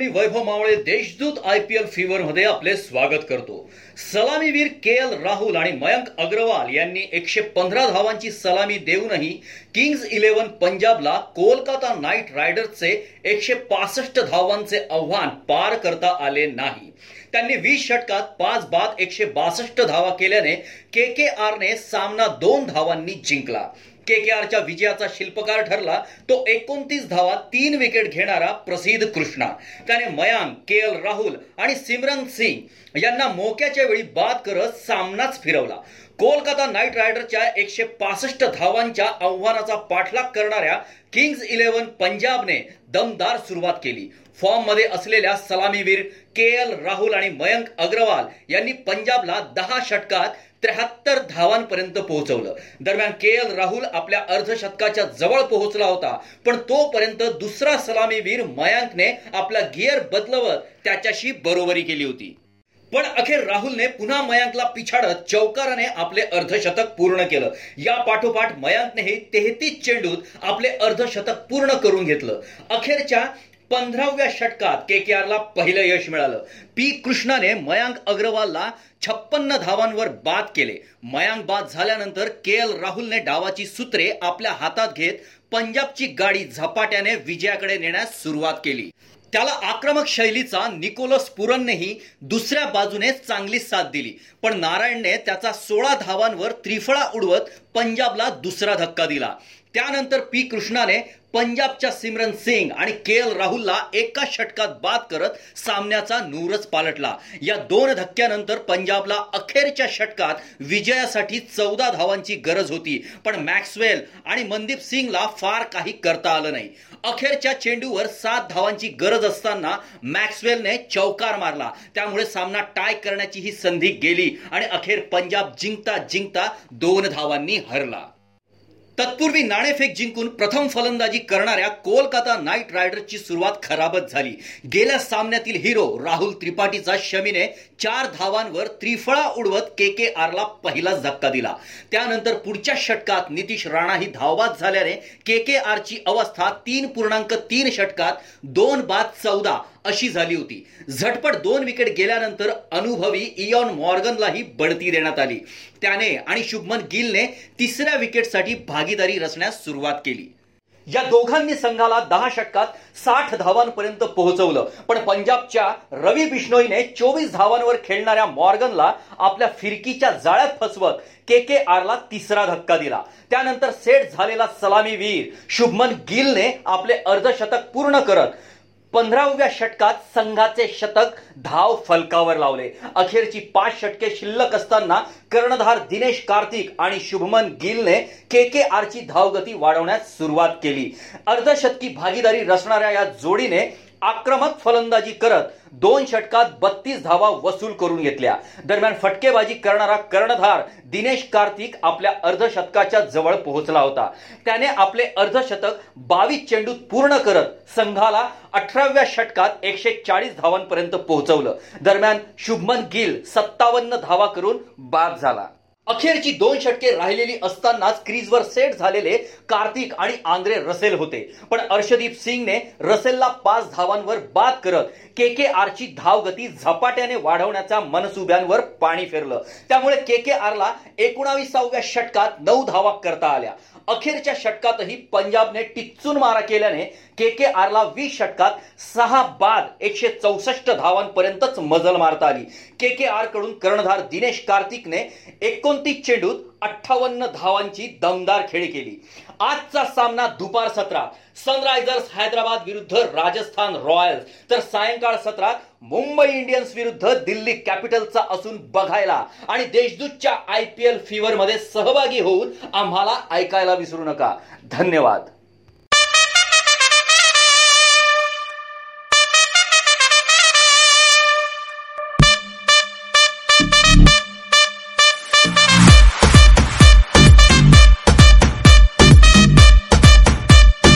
Me Vaibhav Mawale Deshdoot I P L fever मध्ये आपले स्वागत करतो. सलामीवीर के एल राहुल आणि मयंक अग्रवाल यांनी एकशे पंधरा धावांची सलामी देऊनही किंग्ज इलेव्हन पंजाबला कोलकाता नाईट रायडर्सचे एकशे पासष्ट धावांचे आव्हान पार करता आले नाही. त्यांनी वीस षटकात पाच बाद एकशे बासष्ट धावा केल्याने के के आरने सामना दोन धावांनी जिंकला. के के आरच्या विजयाचा शिल्पकार ठरला तो एकोणतीस धावा तीन विकेट घेणारा प्रसिद्ध कृष्णा. त्याने मयांक के एल राहुल आणि सिमरन सिंग यांना मोक्याच्या वेळी बाद करत सामनाच फिरवला. कोलकाता नाईट रायडरच्या एकशे पासष्ट धावांच्या आव्हानाचा पाठलाग करणाऱ्या किंग्ज इलेव्हन पंजाबने दमदार सुरुवात केली. फॉर्ममध्ये असलेल्या सलामीवीर के एल राहुल आणि मयंक अग्रवाल यांनी पंजाबला दहा षटकात त्र्याहत्तर धावांपर्यंत पोहोचवलं. दरम्यान के एल राहुल आपल्या अर्धशतकाच्या जवळ पोहोचला होता. पण तोपर्यंत दुसरा सलामीवीर मयांकने आपला गिअर बदलवत त्याच्याशी बरोबरी केली होती. पण अखेर राहुलने पुन्हा मयांकला पिछाडत चौकाराने आपले अर्धशतक पूर्ण केलं. या पाठोपाठ मयांकनेही तेहतीस चेंडूत आपले अर्धशतक पूर्ण करून घेतलं. अखेरच्या पंधराव्या षटकात के के आरला पहिलं यश मिळालं. पी. कृष्णाने मयांक अग्रवालला छप्पन्न धावांवर बाद केले. मयांक बाद झाल्यानंतर के. एल. राहुलने डावाची सूत्रे आपल्या हातात घेत पंजाबची गाडी झपाट्याने विजयाकडे नेण्यास सुरुवात केली. त्याला आक्रमक शैलीचा निकोलस पुरननेही दुसऱ्या बाजूने चांगली साथ दिली. पण नारायणने त्याचा सोळा धावांवर त्रिफळा उडवत पंजाबला दुसरा धक्का दिला. त्यानंतर पी कृष्णाने पंजाबच्या सिमरन सिंग आणि के एल राहुलला एका षटकात बाद करत सामन्याचा नूरच पालटला. या दोन धक्क्यानंतर पंजाबला अखेरच्या षटकात विजयासाठी चौदा धावांची गरज होती. पण मॅक्सवेल आणि मनदीप सिंगला फार काही करता आलं नाही. अखेरच्या चेंडूवर सात धावांची गरज असताना मॅक्सवेलने चौकार मारला. त्यामुळे सामना टाय करण्याची ही संधी गेली आणि अखेर पंजाब जिंकता जिंकता दोन धावांनी हरला. तत्पूर्वी नाणेफेक जिंकून प्रथम फलंदाजी करणाऱ्या कोलकाता नाईट रायडर्सची सुरुवात खराबच झाली. गेल्या सामन्यातील हिरो राहुल त्रिपाठीचा शमीने चार धावांवर त्रिफळा उडवत के के आरला पहिलाच धक्का दिला. त्यानंतर पुढच्या षटकात नितीश राणा ही धावबाद झाल्याने के के आरची अवस्था तीन पूर्णांक तीन षटकात दोन बाद चौदा अशी झाली होती. झटपट दोन विकेट गेल्यानंतर अनुभवी इयॉन मॉर्गनलाही बढती देण्यात आली. त्याने आणि शुभमन गिलने तिसऱ्या विकेटसाठी भागीदारी रचण्यास सुरुवात केली. या दोघांनी संघाला दहा षटकात साठ धावांपर्यंत पोहोचवलं. पण पंजाबच्या रवी बिश्नोईने चोवीस धावांवर खेळणाऱ्या मॉर्गनला आपल्या फिरकीच्या जाळ्यात फसवत के के आरला तिसरा धक्का दिला. त्यानंतर सेट झालेला सलामीवीर शुभमन गिलने आपले अर्धशतक पूर्ण करत पंधराव्या षटकात संघाचे शतक धाव फलकावर लावले. अखेरची पाच षटके शिल्लक असताना कर्णधार दिनेश कार्तिक आणि शुभमन गिलने के के आरची धावगती वाढवण्यास सुरुवात केली. अर्धशतकी भागीदारी रचणाऱ्या या जोडीने आक्रमक फलंदाजी करत दोन षटकात बत्तीस धावा वसूल करून घेतल्या. दरम्यान फटकेबाजी करणारा कर्णधार दिनेश कार्तिक आपल्या अर्धशतकाच्या जवळ पोहोचला होता. त्याने आपले अर्धशतक बावीस चेंडूत पूर्ण करत संघाला अठराव्या षटकात एकशे चाळीस धावांपर्यंत पोहोचवलं. दरम्यान शुभमन गिल सत्तावन्न धावा करून बाद झाला. अखेरची दोन षटके राहिलेली असतानाच क्रीजवर सेट झालेले कार्तिक आणि आंद्रे रसेल होते. पण अर्षदीप सिंगने रसेलला पाच धावांवर बाद करत के के आरची धावगती झपाट्याने वाढवण्याच्या मनसुब्यांवर पाणी फिरलं. त्यामुळे के के आरला एकोणावीसाव्या षटकात नऊ धावा करता आल्या. अखेरच्या षटकातही पंजाबने टिच्चून मारा केल्याने के के आरला वीस षटकात सहा बाद एकशे चौसष्ट धावांपर्यंतच मजल मारता आली. के के आरकडून कर्णधार दिनेश कार्तिकने एकोण एकोणतीस चेंडूत अठ्ठावन्न धावांची दमदार खेळी केली. आजचा सामना दुपार सत्रात सनरायझर्स हैदराबाद विरुद्ध राजस्थान रॉयल्स. तर सायंकाळ सत्रात मुंबई इंडियन्स विरुद्ध दिल्ली कॅपिटलचा असून बघायला. आणि देशदूतच्या आय पी एल फीवर मध्ये सहभागी होऊन आम्हाला ऐकायला विसरू नका. धन्यवाद.